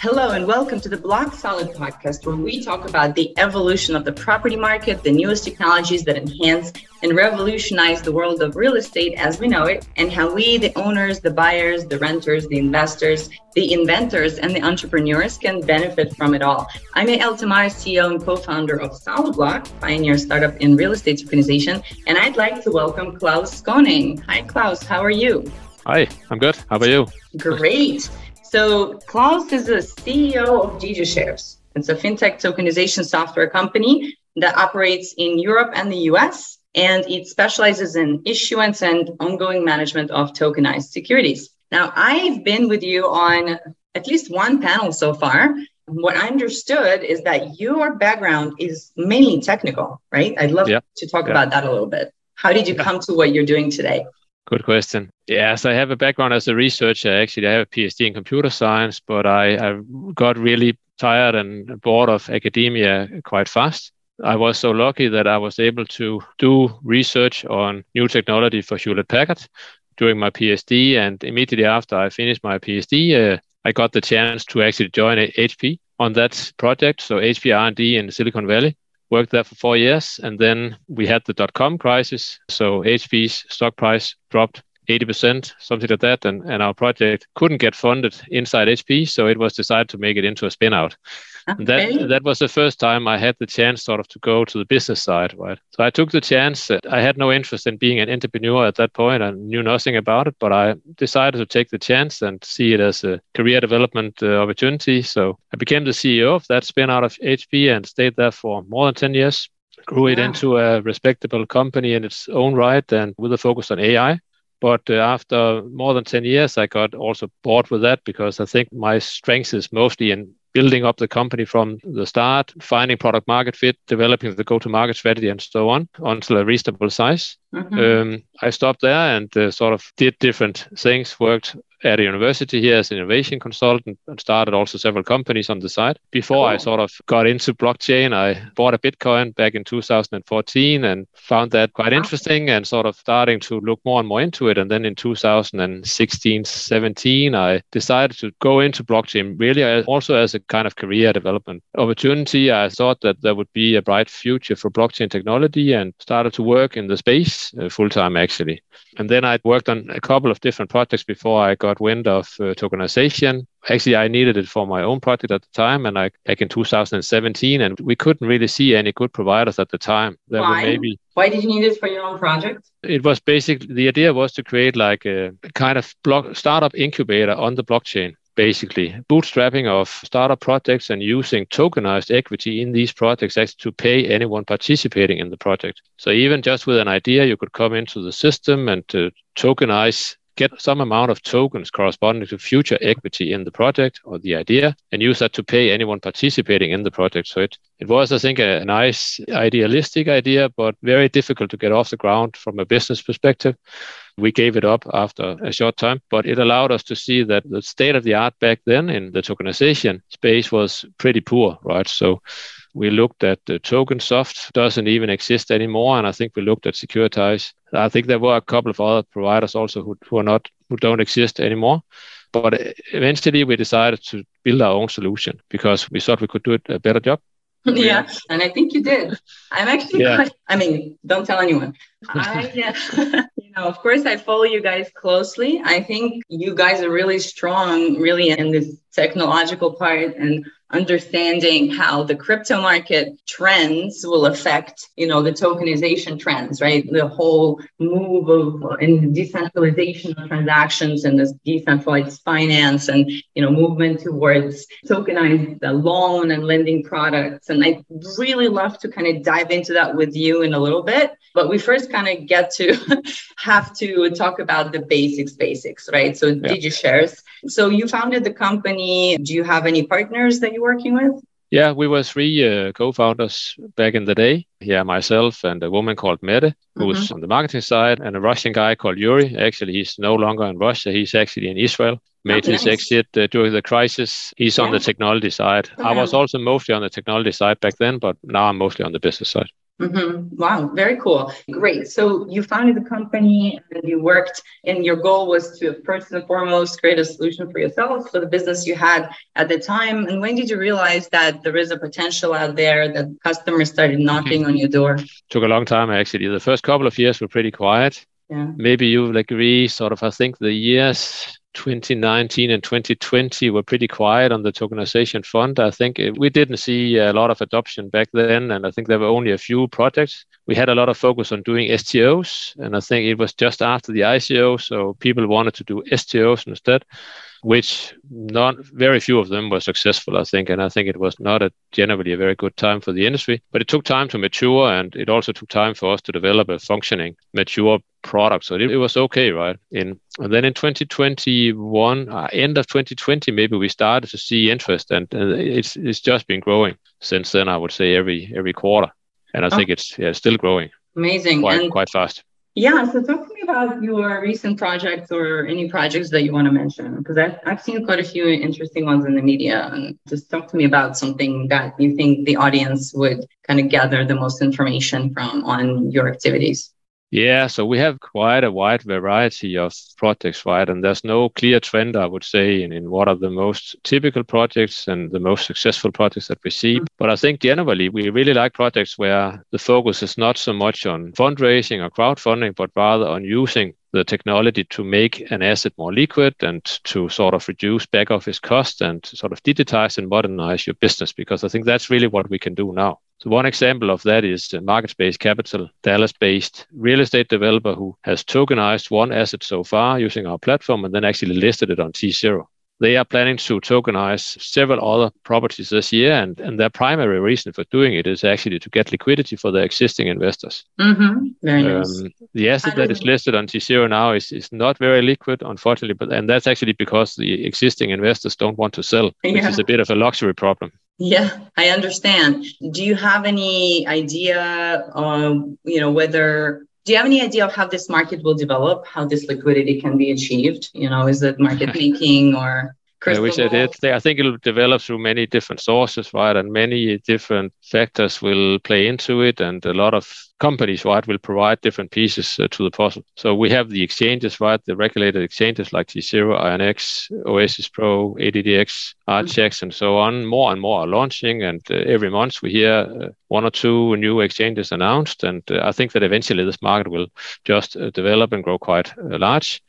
Hello and welcome to the Block Solid podcast, where we talk about the evolution of the property market, the newest technologies that enhance and revolutionize the world of real estate as we know it, and how we, the owners, the buyers, the renters, the investors, the inventors, and the entrepreneurs can benefit from it all. I'm Yael Tamar, CEO and co-founder of SolidBlock, pioneer startup in real estate tokenization, and I'd like to welcome Claus Skaaning. Hi, Claus. How are you? Hi, I'm good. How about you? Great. So Claus is the CEO of DigiShares. It's a fintech tokenization software company that operates in Europe and the US, and it specializes in issuance and ongoing management of tokenized securities. Now, I've been with you on at least one panel so far. What I understood is that your background is mainly technical, right? I'd love yeah. to talk yeah. about that a little bit. How did you come to what you're doing today? Good question. Yes, I have a background as a researcher. Actually, I have a PhD in computer science, but I, I got really tired and bored of academia quite fast. I was so lucky that I was able to do research on new technology for Hewlett Packard during my PhD. And immediately after I finished my PhD, uh, I got the chance to actually join HP on that project. So HP R&D in Silicon Valley worked there for four years. And then we had the dot com crisis. So HP's stock price dropped 80%, something like that. And, and our project couldn't get funded inside HP. So it was decided to make it into a spin out. Okay. That that was the first time I had the chance sort of to go to the business side, right? So I took the chance. I had no interest in being an entrepreneur at that point. I knew nothing about it, but I decided to take the chance and see it as a career development uh, opportunity. So I became the CEO of that spin out of HP and stayed there for more than 10 years. Grew it into a respectable company in its own right and with a focus on AI. But uh, after more than 10 years, I got also bored with that because I think my strength is mostly in building up the company from the start, finding product market fit, developing the go to market strategy, and so on until a reasonable size. Mm-hmm. Um, I stopped there and uh, sort of did different things, worked at a university here as an innovation consultant and started also several companies on the side. Before I sort of got into blockchain, I bought a Bitcoin back in 2014 and found that quite interesting and sort of starting to look more and more into it. And then in 2016, 17, I decided to go into blockchain really also as a kind of career development opportunity. I thought that there would be a bright future for blockchain technology and started to work in the space uh, full time actually. And then I worked on a couple of different projects before I got wind of uh, tokenization. Actually, I needed it for my own project at the time, and I back in 2017, and we couldn't really see any good providers at the time. There Why? maybe why did you need it for your own project? It was basically the idea was to create like a kind of block startup incubator on the blockchain basically bootstrapping of startup projects and using tokenized equity in these projects to pay anyone participating in the project. So even just with an idea, you could come into the system and to tokenize get some amount of tokens corresponding to future equity in the project or the idea and use that to pay anyone participating in the project. So it, it was, I think, a nice idealistic idea, but very difficult to get off the ground from a business perspective. We gave it up after a short time, but it allowed us to see that the state of the art back then in the tokenization space was pretty poor, right? So we looked at the TokenSoft doesn't even exist anymore and i think we looked at securitize i think there were a couple of other providers also who, who are not who don't exist anymore. But eventually we decided to build our own solution because we thought we could do it a better job. Yeah and i think you did. I'm actually yeah. quite, i mean don't tell anyone. I yeah you know of course i follow you guys closely. I think you guys are really strong really in this technological part and understanding how the crypto market trends will affect you know the tokenization trends right? The whole move of in decentralization of transactions and this decentralized finance and you know movement towards tokenized the loan and lending products. And i really love to kind of dive into that with you in a little bit. But we first kind of get to have to talk about the basics basics right? So yeah. DigiShares so you founded the company do you have any partners that you you're working with? Yeah, we were three uh, co-founders back in the day. Yeah, myself and a woman called Mette, who was mm-hmm. on the marketing side, and a Russian guy called Yuri. Actually, he's no longer in Russia. He's actually in Israel. Made oh, his nice. exit uh, during the crisis. He's yeah. on the technology side. I was also mostly on the technology side back then, but now I'm mostly on the business side. Mm-hmm. Wow, very cool. Great. So you founded the company and you worked, and your goal was to first and foremost create a solution for yourself for the business you had at the time. And when did you realize that there is a potential out there that customers started knocking mm-hmm. on your door? Took a long time actually. The first couple of years were pretty quiet. Yeah. Maybe you will agree. Sort of, I think the years 2019 and 2020 were pretty quiet on the tokenization front. I think uh, we didn't see a lot of adoption back then, and I think there were only a few projects. We had a lot of focus on doing STOs, and I think it was just after the ICO, so people wanted to do STOs instead which not very few of them were successful, I think. And I think it was not a, generally a very good time for the industry. But it took time to mature, and it also took time for us to develop a functioning, mature product. So it, it was okay, right? In and then in 2021, uh, end of 2020, maybe we started to see interest, and, and it's it's just been growing since then. I would say every every quarter, and I oh. think it's yeah, still growing. Amazing, quite, and quite fast. Yeah, so talk about your recent projects or any projects that you want to mention, because I've, I've seen quite a few interesting ones in the media. And just talk to me about something that you think the audience would kind of gather the most information from on your activities. Yeah, so we have quite a wide variety of projects, right? And there's no clear trend, I would say, in, in what are the most typical projects and the most successful projects that we see. Mm-hmm. But I think generally we really like projects where the focus is not so much on fundraising or crowdfunding, but rather on using the technology to make an asset more liquid and to sort of reduce back office costs and sort of digitize and modernize your business because I think that's really what we can do now. So one example of that is the MarketSpace Capital, Dallas-based real estate developer who has tokenized one asset so far using our platform and then actually listed it on T0 they are planning to tokenize several other properties this year, and, and their primary reason for doing it is actually to get liquidity for their existing investors. Mm-hmm. Very nice. Um, the asset that is listed on T0 now is, is not very liquid, unfortunately, but and that's actually because the existing investors don't want to sell, which is a bit of a luxury problem. Yeah, I understand. Do you have any idea, um, you know, whether do you have any idea of how this market will develop how this liquidity can be achieved? You know is it market making or I wish I did. I think it'll develop through many different sources, right? And many different factors will play into it, and a lot of companies, right, will provide different pieces uh, to the puzzle. So we have the exchanges, right, the regulated exchanges like T0, INX, Oasis Pro, ADDX, Archax, and so on. More and more are launching, and uh, every month we hear uh, one or two new exchanges announced. And uh, I think that eventually this market will just uh, develop and grow quite uh, large.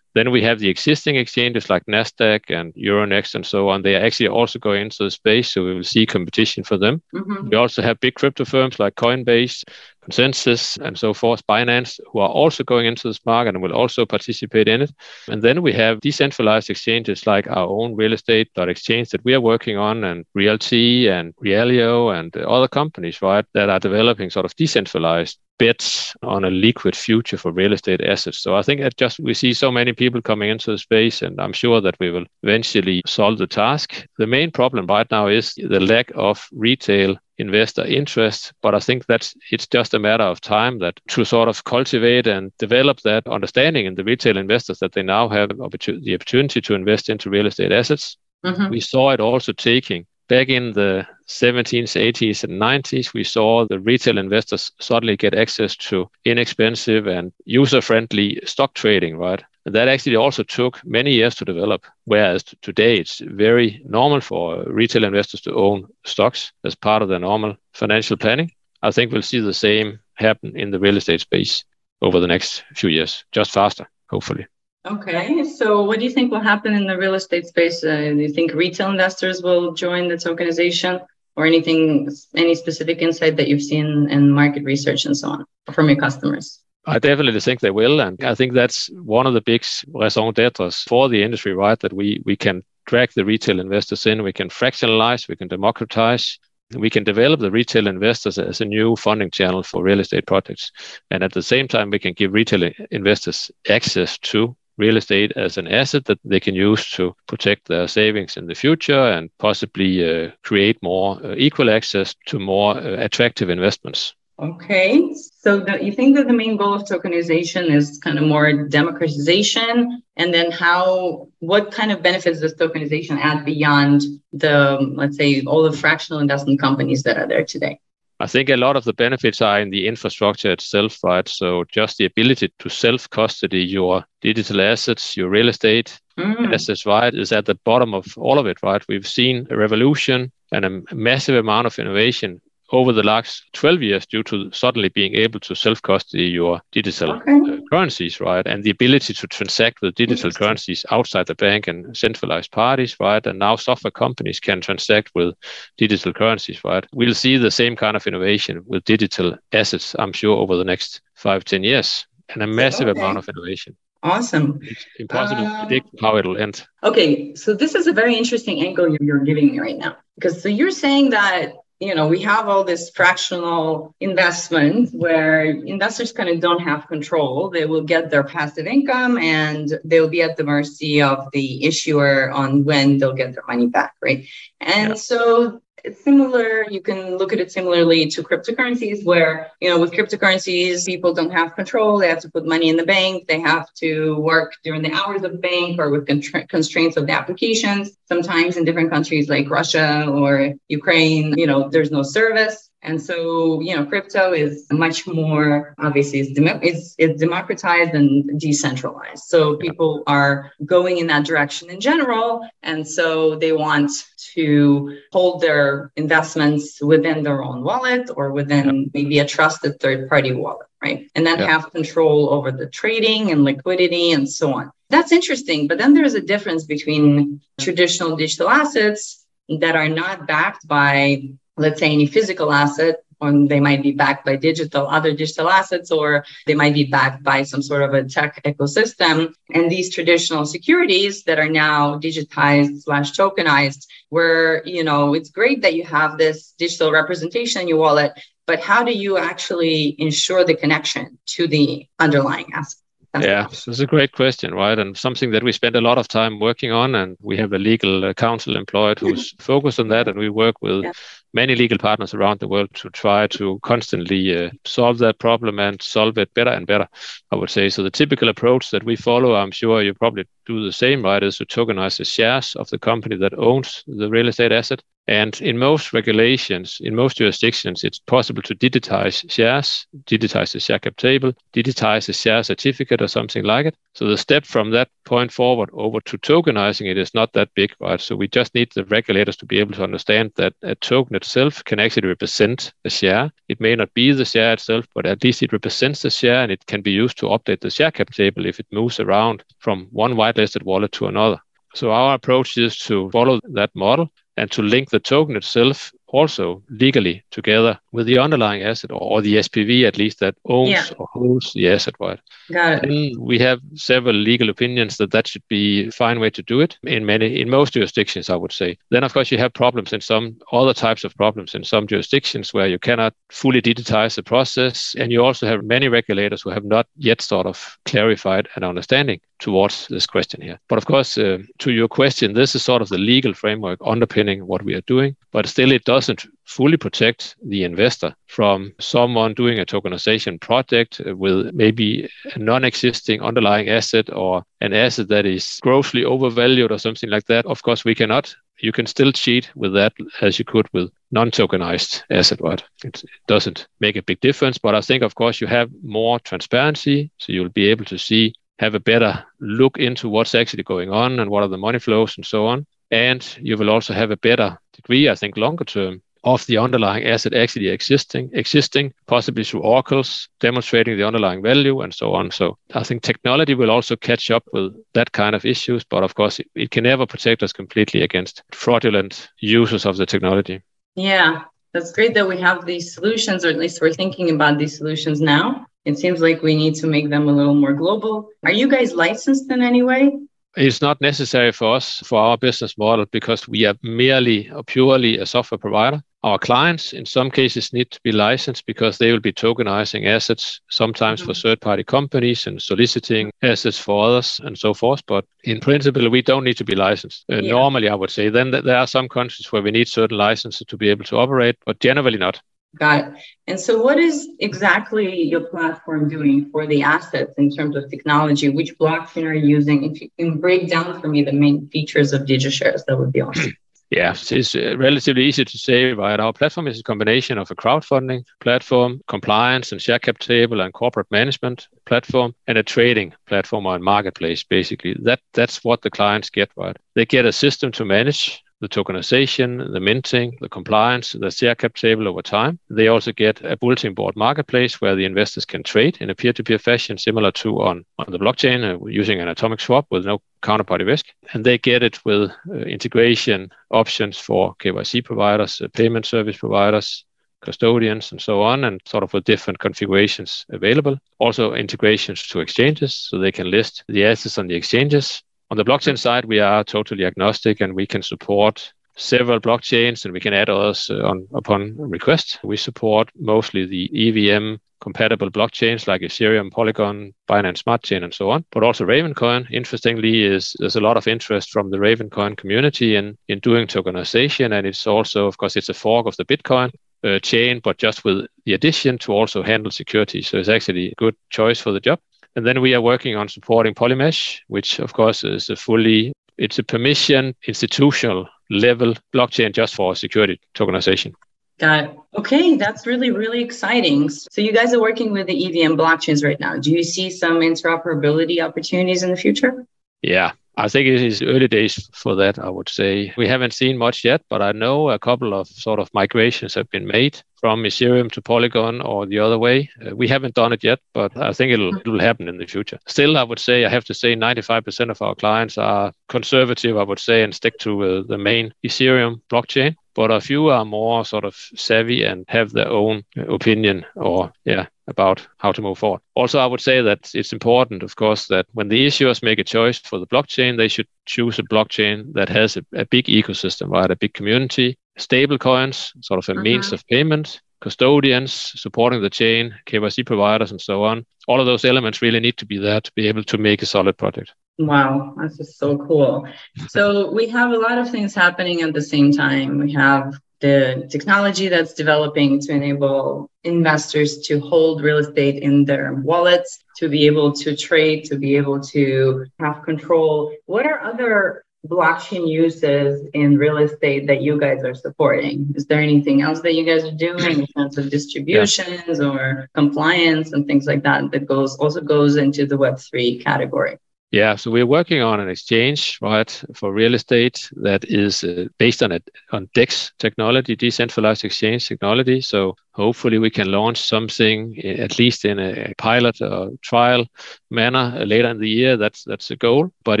Then we have the existing exchanges like Nasdaq and Euronext and so on. They are actually also going into the space, so we will see competition for them. Mm-hmm. We also have big crypto firms like Coinbase, ConsenSys, and so forth, Binance, who are also going into this market and will also participate in it. And then we have decentralized exchanges like our own real estate exchange that we are working on, and RealT and Realio and other companies, right, that are developing sort of decentralized bets on a liquid future for real estate assets. So I think that just we see so many people coming into the space, and I'm sure that we will eventually solve the task. The main problem right now is the lack of retail investor interest. But I think that it's just a matter of time that to sort of cultivate and develop that understanding in the retail investors that they now have the opportunity to invest into real estate assets. Mm-hmm. We saw it also taking back in the 70s, 80s, and 90s, we saw the retail investors suddenly get access to inexpensive and user friendly stock trading, right? And that actually also took many years to develop. Whereas today, it's very normal for retail investors to own stocks as part of their normal financial planning. I think we'll see the same happen in the real estate space over the next few years, just faster, hopefully. Okay, so what do you think will happen in the real estate space? Uh, do you think retail investors will join the tokenization, or anything, any specific insight that you've seen in market research and so on from your customers? I definitely think they will, and I think that's one of the big raison d'etre for the industry, right? That we we can drag the retail investors in, we can fractionalize, we can democratize, we can develop the retail investors as a new funding channel for real estate projects. And at the same time, we can give retail investors access to real estate as an asset that they can use to protect their savings in the future and possibly uh, create more uh, equal access to more uh, attractive investments. Okay, so the, you think that the main goal of tokenization is kind of more democratization, and then how, what kind of benefits does tokenization add beyond the, let's say, all the fractional investment companies that are there today? I think a lot of the benefits are in the infrastructure itself, right? So just the ability to self custody your digital assets, your real estate mm. assets, right, is at the bottom of all of it, right? We've seen a revolution and a massive amount of innovation over the last 12 years due to suddenly being able to self-custody your digital okay. uh, currencies, right? And the ability to transact with digital currencies outside the bank and centralized parties, right? And now software companies can transact with digital currencies, right? We'll see the same kind of innovation with digital assets, I'm sure, over the next five, 10 years, and a massive okay. amount of innovation. Awesome. It's impossible um, to predict how it'll end. Okay, so this is a very interesting angle you're giving me right now. Because so you're saying that you know, we have all this fractional investment where investors kind of don't have control. They will get their passive income and they'll be at the mercy of the issuer on when they'll get their money back, right? And yeah. so it's similar. You can look at it similarly to cryptocurrencies, where, you know, with cryptocurrencies, people don't have control. They have to put money in the bank. They have to work during the hours of the bank or with constraints of the applications. Sometimes in different countries like Russia or Ukraine, you know, there's no service. And so, you know, crypto is much more obviously it's, dem- it's, it's democratized and decentralized. So people are going in that direction in general. And so they want to hold their investments within their own wallet or within maybe a trusted third party wallet, right? And then yeah. have control over the trading and liquidity and so on. That's interesting. But then there's a difference between traditional digital assets that are not backed by let's say any physical asset or they might be backed by digital other digital assets or they might be backed by some sort of a tech ecosystem. And these traditional securities that are now digitized slash tokenized where you know it's great that you have this digital representation in your wallet but how do you actually ensure the connection to the underlying asset yeah, so it's a great question, right? And something that we spend a lot of time working on. And we have a legal uh, counsel employed who's focused on that. And we work with yeah many legal partners around the world to try to constantly uh, solve that problem and solve it better and better, I would say. So the typical approach that we follow, I'm sure you probably do the same, right, is to tokenize the shares of the company that owns the real estate asset. And in most regulations, in most jurisdictions, it's possible to digitize shares, digitize the share cap table, digitize the share certificate or something like it. So the step from that point forward over to tokenizing it is not that big, right? So we just need the regulators to be able to understand that a token itself can actually represent a share. It may not be the share itself, but at least it represents the share and it can be used to update the share cap table if it moves around from one whitelisted wallet to another. So our approach is to follow that model and to link the token itself also legally together with the underlying asset or the SPV at least that owns yeah. or holds the asset, right? Got it. And we have several legal opinions that that should be a fine way to do it in many, in most jurisdictions, I would say. Then, of course, you have problems in some other types of problems in some jurisdictions where you cannot fully digitize the process. And you also have many regulators who have not yet sort of clarified an understanding towards this question here. But of course, uh, to your question, this is sort of the legal framework underpinning what we are doing, but still it doesn't fully protect the investor from someone doing a tokenization project with maybe a non-existing underlying asset or an asset that is grossly overvalued or something like that. Of course, we cannot. You can still cheat with that as you could with non-tokenized asset, right? It doesn't make a big difference, but I think, of course, you have more transparency, so you'll be able to see have a better look into what's actually going on and what are the money flows and so on. And you will also have a better degree, I think, longer term of the underlying asset actually existing, existing, possibly through oracles, demonstrating the underlying value and so on. So I think technology will also catch up with that kind of issues, but of course it, it can never protect us completely against fraudulent uses of the technology. Yeah, that's great that we have these solutions, or at least we're thinking about these solutions now. It seems like we need to make them a little more global. Are you guys licensed in any way? It's not necessary for us for our business model because we are merely or purely a software provider. Our clients, in some cases, need to be licensed because they will be tokenizing assets, sometimes mm-hmm. for third party companies and soliciting assets for others and so forth. But in principle, we don't need to be licensed. Uh, yeah. Normally, I would say. Then there are some countries where we need certain licenses to be able to operate, but generally not. Got it. And so, what is exactly your platform doing for the assets in terms of technology? Which blockchain are you using? If you can break down for me the main features of DigiShares, that would be awesome. Yeah, it's uh, relatively easy to say, right? Our platform is a combination of a crowdfunding platform, compliance and share cap table and corporate management platform, and a trading platform or marketplace, basically. That That's what the clients get, right? They get a system to manage the tokenization, the minting, the compliance, the share cap table over time. They also get a bulletin board marketplace where the investors can trade in a peer-to-peer fashion, similar to on, on the blockchain uh, using an atomic swap with no counterparty risk. And they get it with uh, integration options for KYC providers, uh, payment service providers, custodians and so on, and sort of with different configurations available. Also integrations to exchanges, so they can list the assets on the exchanges on the blockchain side, we are totally agnostic and we can support several blockchains and we can add others uh, on upon request. We support mostly the EVM compatible blockchains like Ethereum, Polygon, Binance Smart Chain, and so on. But also Ravencoin, interestingly, is there's a lot of interest from the Ravencoin community in, in doing tokenization. And it's also, of course, it's a fork of the Bitcoin uh, chain, but just with the addition to also handle security. So it's actually a good choice for the job. And then we are working on supporting Polymesh, which of course is a fully, it's a permission institutional level blockchain just for security tokenization. Got it. Okay, that's really, really exciting. So you guys are working with the EVM blockchains right now. Do you see some interoperability opportunities in the future? Yeah, I think it is early days for that, I would say. We haven't seen much yet, but I know a couple of sort of migrations have been made from Ethereum to Polygon or the other way. Uh, we haven't done it yet, but I think it'll, mm-hmm. it'll happen in the future. Still, I would say, I have to say 95% of our clients are conservative, I would say, and stick to uh, the main Ethereum blockchain but a few are more sort of savvy and have their own opinion or yeah about how to move forward. Also, I would say that it's important, of course, that when the issuers make a choice for the blockchain, they should choose a blockchain that has a, a big ecosystem, right? A big community, stable coins, sort of a uh-huh. means of payment, custodians supporting the chain, KYC providers, and so on. All of those elements really need to be there to be able to make a solid project. Wow, that's just so cool. So we have a lot of things happening at the same time. We have the technology that's developing to enable investors to hold real estate in their wallets, to be able to trade, to be able to have control. What are other blockchain uses in real estate that you guys are supporting? Is there anything else that you guys are doing in terms of distributions yeah. or compliance and things like that that goes also goes into the Web3 category? Yeah, so we're working on an exchange, right, for real estate that is uh, based on it on DEX technology, decentralized exchange technology. So hopefully we can launch something at least in a pilot or trial manner uh, later in the year. That's that's the goal. But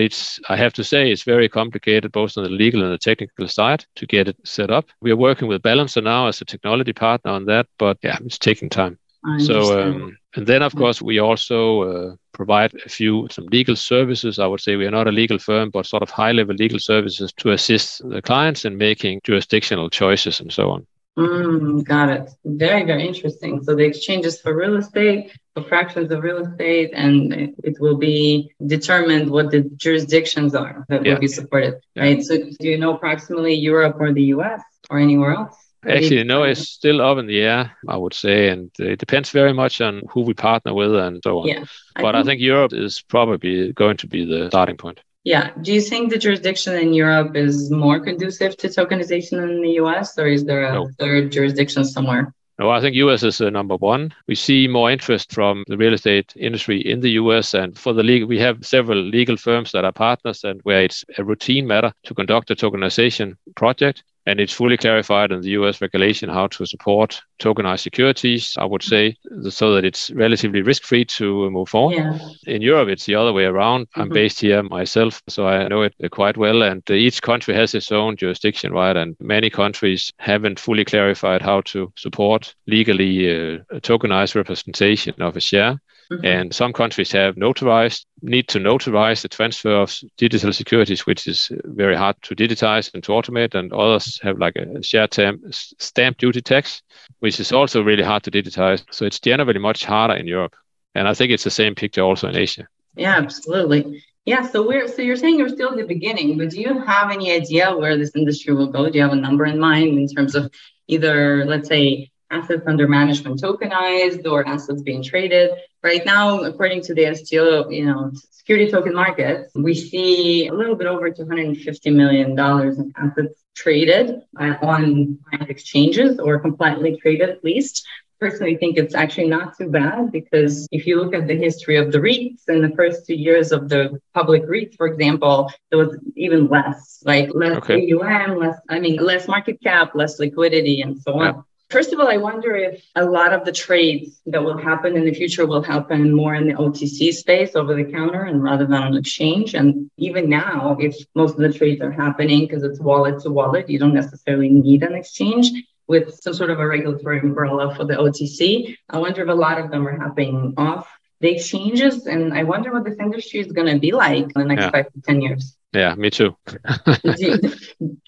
it's I have to say it's very complicated both on the legal and the technical side to get it set up. We are working with Balancer now as a technology partner on that, but yeah, it's taking time. So um, and then of course we also uh, provide a few some legal services. I would say we are not a legal firm, but sort of high level legal services to assist the clients in making jurisdictional choices and so on. Mm, got it. Very, very interesting. So the exchanges for real estate, for fractions of real estate, and it will be determined what the jurisdictions are that yeah. will be supported, yeah. right? So do you know approximately Europe or the US or anywhere else? Actually, no, it's still up in the air, I would say, and it depends very much on who we partner with and so on. Yeah, I but think, I think Europe is probably going to be the starting point. Yeah. Do you think the jurisdiction in Europe is more conducive to tokenization than the US, or is there a no. third jurisdiction somewhere? No, I think US is uh, number one. We see more interest from the real estate industry in the US, and for the legal, we have several legal firms that are partners, and where it's a routine matter to conduct a tokenization project and it's fully clarified in the US regulation how to support tokenized securities, I would say, so that it's relatively risk free to move on. Yeah. In Europe, it's the other way around. Mm-hmm. I'm based here myself, so I know it quite well. And each country has its own jurisdiction, right? And many countries haven't fully clarified how to support legally uh, tokenized representation of a share. Mm-hmm. And some countries have notarized, need to notarize the transfer of digital securities, which is very hard to digitize and to automate. And others have like a share stamp, stamp duty tax, which is also really hard to digitize. So it's generally much harder in Europe. And I think it's the same picture also in Asia. Yeah, absolutely. Yeah, so we're so you're saying you're still at the beginning, but do you have any idea where this industry will go? Do you have a number in mind in terms of either, let's say, assets under management tokenized or assets being traded. Right now, according to the STO, you know, security token markets, we see a little bit over $250 million in assets traded uh, on exchanges or compliantly traded at least personally think it's actually not too bad because if you look at the history of the REITs in the first two years of the public REITs, for example, there was even less, like less okay. AUM, less, I mean, less market cap, less liquidity, and so on. First of all, I wonder if a lot of the trades that will happen in the future will happen more in the OTC space over the counter and rather than on exchange. And even now, if most of the trades are happening because it's wallet to wallet, you don't necessarily need an exchange with some sort of a regulatory umbrella for the OTC. I wonder if a lot of them are happening off the exchanges, and I wonder what this industry is going to be like in the next yeah. five to ten years. Yeah, me too.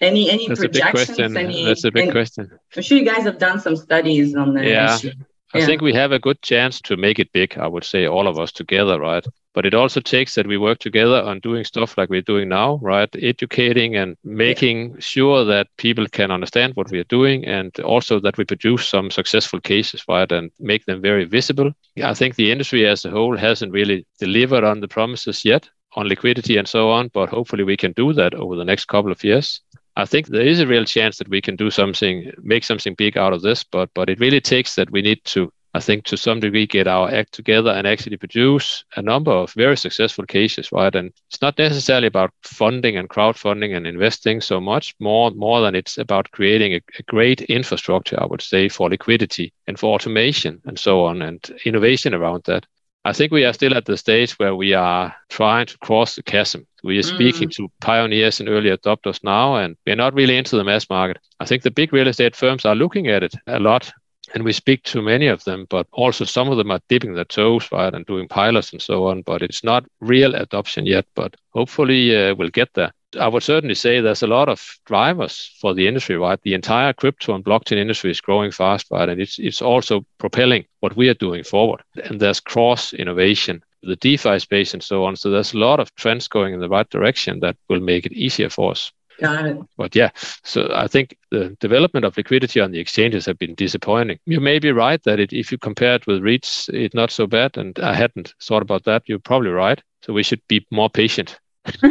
any any That's projections? A big question. Any, That's a big question. I'm sure you guys have done some studies on the yeah. issue. I think we have a good chance to make it big. I would say all of us together, right? But it also takes that we work together on doing stuff like we're doing now, right? Educating and making yeah. sure that people can understand what we are doing and also that we produce some successful cases, right? And make them very visible. I think the industry as a whole hasn't really delivered on the promises yet on liquidity and so on, but hopefully we can do that over the next couple of years. I think there is a real chance that we can do something, make something big out of this, but but it really takes that we need to I think to some degree get our act together and actually produce a number of very successful cases, right? And it's not necessarily about funding and crowdfunding and investing so much more more than it's about creating a, a great infrastructure, I would say, for liquidity and for automation and so on and innovation around that. I think we are still at the stage where we are trying to cross the chasm. We are speaking mm. to pioneers and early adopters now, and we're not really into the mass market. I think the big real estate firms are looking at it a lot and we speak to many of them, but also some of them are dipping their toes, right, and doing pilots and so on. But it's not real adoption yet, but hopefully uh, we'll get there. I would certainly say there's a lot of drivers for the industry, right? The entire crypto and blockchain industry is growing fast, right? And it's it's also propelling what we are doing forward. And there's cross innovation, the DeFi space and so on. So there's a lot of trends going in the right direction that will make it easier for us. Got it. But yeah, so I think the development of liquidity on the exchanges have been disappointing. You may be right that it, if you compare it with REITs, it's not so bad. And I hadn't thought about that. You're probably right. So we should be more patient.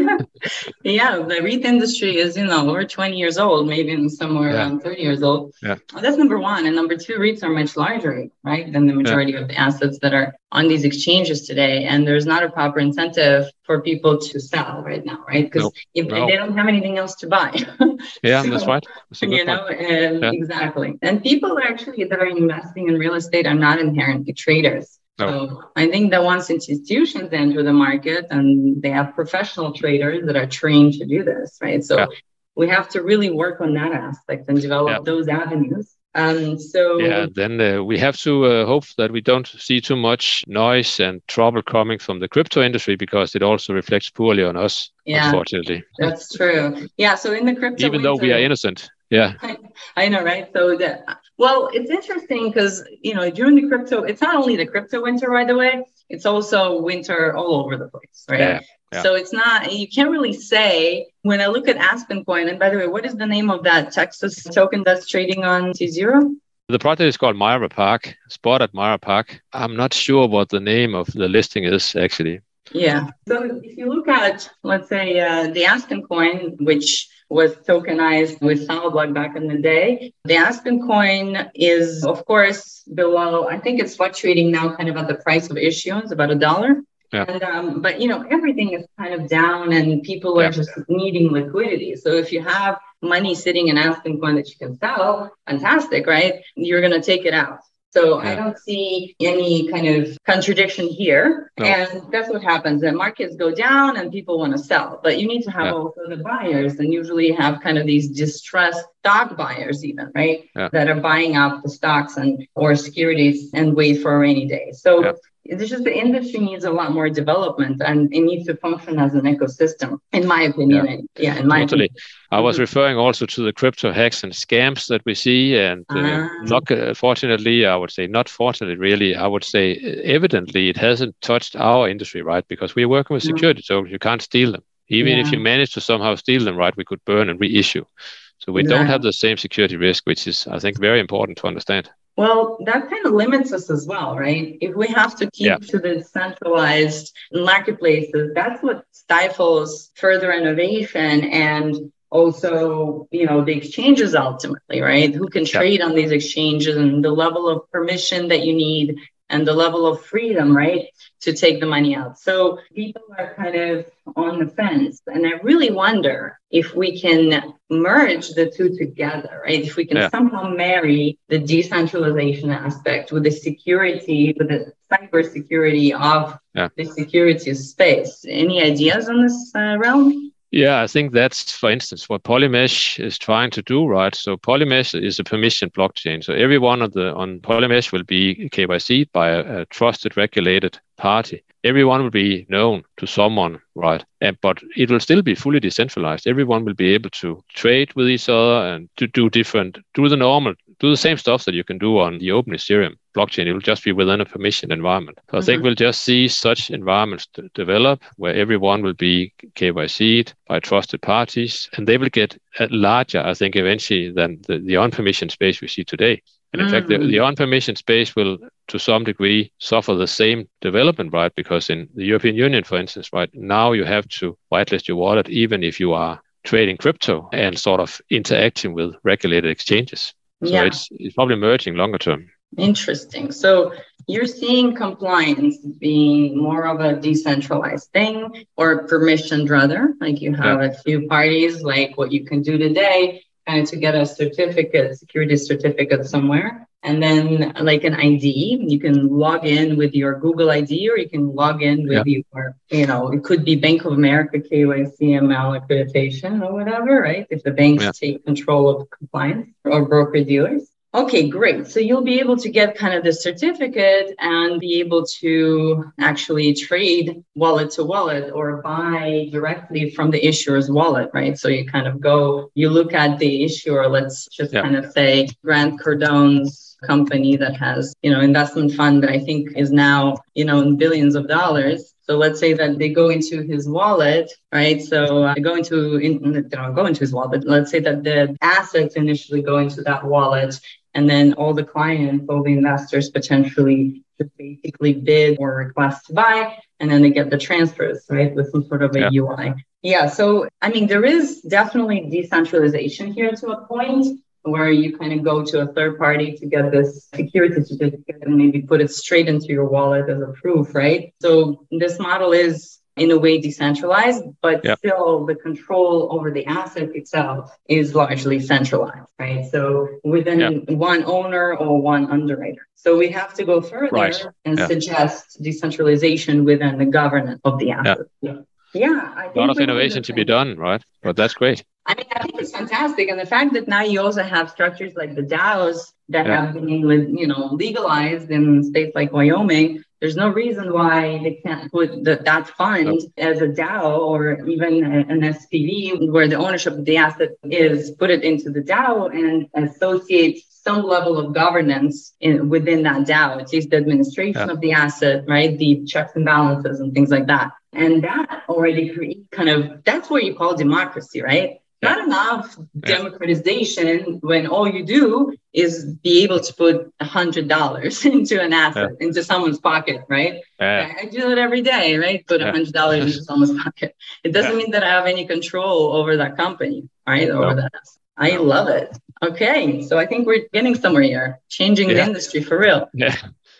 yeah, the REIT industry is, you know, over 20 years old, maybe somewhere yeah. around 30 years old. Yeah. That's number one. And number two, REITs are much larger, right, than the majority yeah. of the assets that are on these exchanges today. And there's not a proper incentive for people to sell right now, right? Because nope. if no. they don't have anything else to buy. yeah, so, that's right. That's you know, and yeah. exactly. And people actually that are investing in real estate are not inherently traders. No. So I think that once institutions enter the market and they have professional traders that are trained to do this, right? So yeah. we have to really work on that aspect and develop yeah. those avenues. Um, so yeah, then uh, we have to uh, hope that we don't see too much noise and trouble coming from the crypto industry because it also reflects poorly on us. Yeah, unfortunately, that's true. Yeah, so in the crypto, even though we are innocent, yeah, I, I know, right? So that well, it's interesting because you know during the crypto, it's not only the crypto winter, by the way, it's also winter all over the place, right? Yeah. Yeah. So it's not, you can't really say when I look at Aspen Coin, and by the way, what is the name of that Texas token that's trading on T0? The project is called Myra Park, spot at Myra Park. I'm not sure what the name of the listing is actually. Yeah. So if you look at, let's say, uh, the Aspen coin, which was tokenized with Solidblock back in the day, the Aspen coin is, of course, below, I think it's fluctuating now kind of at the price of issuance, about a dollar. Yeah. And, um, but you know everything is kind of down and people are yeah. just needing liquidity so if you have money sitting in aspen coin that you can sell fantastic right you're going to take it out so yeah. I don't see any kind of contradiction here. No. And that's what happens. The markets go down and people want to sell. But you need to have yeah. also the buyers and usually have kind of these distressed stock buyers even, right? Yeah. That are buying up the stocks and or securities and wait for a rainy day. So it's just the industry needs a lot more development and it needs to function as an ecosystem, in my opinion. Yeah, yeah in my totally. Opinion. I was mm-hmm. referring also to the crypto hacks and scams that we see, and uh, uh, not uh, fortunately, I would say not fortunately, really, I would say evidently it hasn't touched our industry, right? Because we're working with mm-hmm. security, so you can't steal them. Even yeah. if you manage to somehow steal them, right, we could burn and reissue. So we exactly. don't have the same security risk, which is, I think, very important to understand. Well, that kind of limits us as well, right? If we have to keep yeah. to the centralized marketplaces, that's what stifles further innovation and also, you know, the exchanges ultimately, right? Who can trade yeah. on these exchanges and the level of permission that you need and the level of freedom, right, to take the money out. So people are kind of on the fence. And I really wonder if we can merge the two together, right? If we can yeah. somehow marry the decentralization aspect with the security, with the cyber security of yeah. the security space. Any ideas on this uh, realm? Yeah, I think that's, for instance, what Polymesh is trying to do, right? So Polymesh is a permission blockchain. So every one of the on Polymesh will be KYC by a, a trusted, regulated party. Everyone will be known to someone, right? And, but it will still be fully decentralized. Everyone will be able to trade with each other and to do different, do the normal, do the same stuff that you can do on the open Ethereum blockchain. It will just be within a permission environment. So mm-hmm. I think mm-hmm. we'll just see such environments to develop where everyone will be KYC'd by trusted parties, and they will get larger, I think, eventually than the, the unpermissioned space we see today. And in mm. fact, the, the mm. unpermissioned space will, to some degree, suffer the same development, right? Because in the European Union, for instance, right now you have to whitelist your wallet even if you are trading crypto and sort of interacting with regulated exchanges. So yeah. it's, it's probably merging longer term. Interesting. So you're seeing compliance being more of a decentralized thing or permissioned rather, like you have yeah. a few parties, like what you can do today, kind of to get a certificate, security certificate somewhere. And then like an ID, you can log in with your Google ID or you can log in with yeah. your, you know, it could be Bank of America KYCML accreditation or whatever, right? If the banks yeah. take control of compliance or broker dealers. Okay, great. So you'll be able to get kind of the certificate and be able to actually trade wallet to wallet or buy directly from the issuer's wallet, right? So you kind of go, you look at the issuer, let's just yeah. kind of say Grant Cardone's company that has, you know, investment fund that I think is now, you know, in billions of dollars. So let's say that they go into his wallet, right? So uh, go into, in, they don't go into his wallet. Let's say that the assets initially go into that wallet and then all the clients, all the investors potentially just basically bid or request to buy, and then they get the transfers, right, with some sort of a yeah. UI. Yeah. So, I mean, there is definitely decentralization here to a point where you kind of go to a third party to get this security certificate and maybe put it straight into your wallet as a proof, right? So, this model is in a way decentralized, but yep. still the control over the asset itself is largely centralized, right? So within yep. one owner or one underwriter. So we have to go further right. and yep. suggest decentralization within the governance of the asset. Yeah. Yeah, a lot of innovation to be done, right? But that's great. I mean, I think it's fantastic, and the fact that now you also have structures like the DAOs that yeah. have been, you know, legalized in states like Wyoming there's no reason why they can't put the, that fund as a DAO or even an SPV where the ownership of the asset is put it into the DAO and associate some level of governance in, within that DAO, at least the administration yeah. of the asset, right? The checks and balances and things like that. And that already creates kind of, that's what you call democracy, right? Not enough democratization when all you do is be able to put a hundred dollars into an asset yeah. into someone's pocket right? Yeah. I, do it every day right? Put a hundred dollars into someone's pocket. It doesn't mean that i have any control over that company right? No. over that. I love it. Okay so i think we're getting somewhere here. Changing the industry for real. Yeah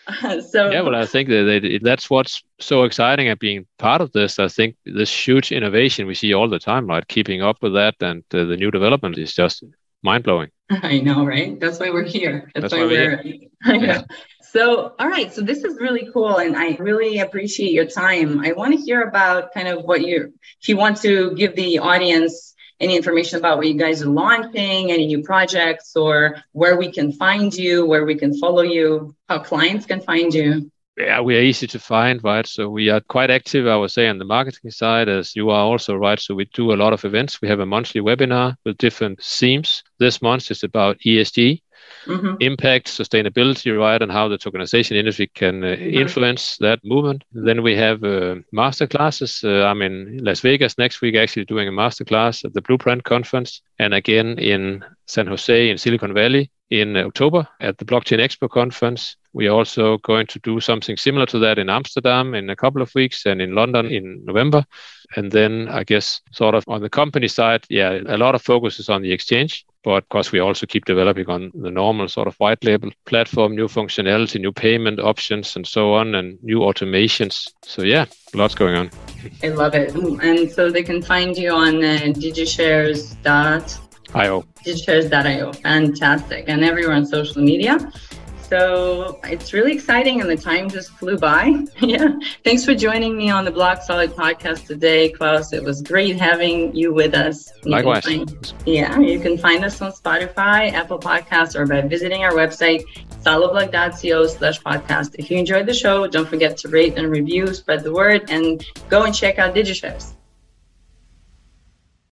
so yeah, well, I think that they, that's what's so exciting at being part of this. I think this huge innovation we see all the time, right? Keeping up with that and uh, the new development is just mind blowing. I know, right? That's why we're here. That's, that's why, why, we're. here. yeah. So, all right. So this is really cool, and I really appreciate your time. I want to hear about kind of what you, if you want to give the audience any information about what you guys are launching, any new projects, or where we can find you, where we can follow you, how clients can find you? Yeah, we are easy to find, right? So we are quite active, I would say, on the marketing side, as you are also, right? So we do a lot of events. We have a monthly webinar with different themes. This month is about ESG, mm-hmm. impact, sustainability, right, and how the tokenization industry can uh, mm-hmm. influence that movement. Then we have uh, master classes. Uh, I'm in Las Vegas next week, actually doing a master class at the Blueprint conference, and again in San Jose in Silicon Valley in October at the Blockchain Expo conference. We are also going to do something similar to that in Amsterdam in a couple of weeks and in London in November. And then I guess sort of on the company side, yeah, a lot of focus is on the exchange. But of course, we also keep developing on the normal sort of white label platform, new functionality, new payment options, and so on, and new automations. So yeah, lots going on. I love it. And so they can find you on uh, digishares.io. Digishares.io. Fantastic. And everywhere on social media. So it's really exciting and the time just flew by. yeah. Thanks for joining me on the Block Solid podcast today, Claus. It was great having you with us. You Likewise. Find, yeah. You can find us on Spotify, Apple Podcasts, or by visiting our website, solidblock.co slash podcast. If you enjoyed the show, don't forget to rate and review, spread the word, and go and check out DigiShares.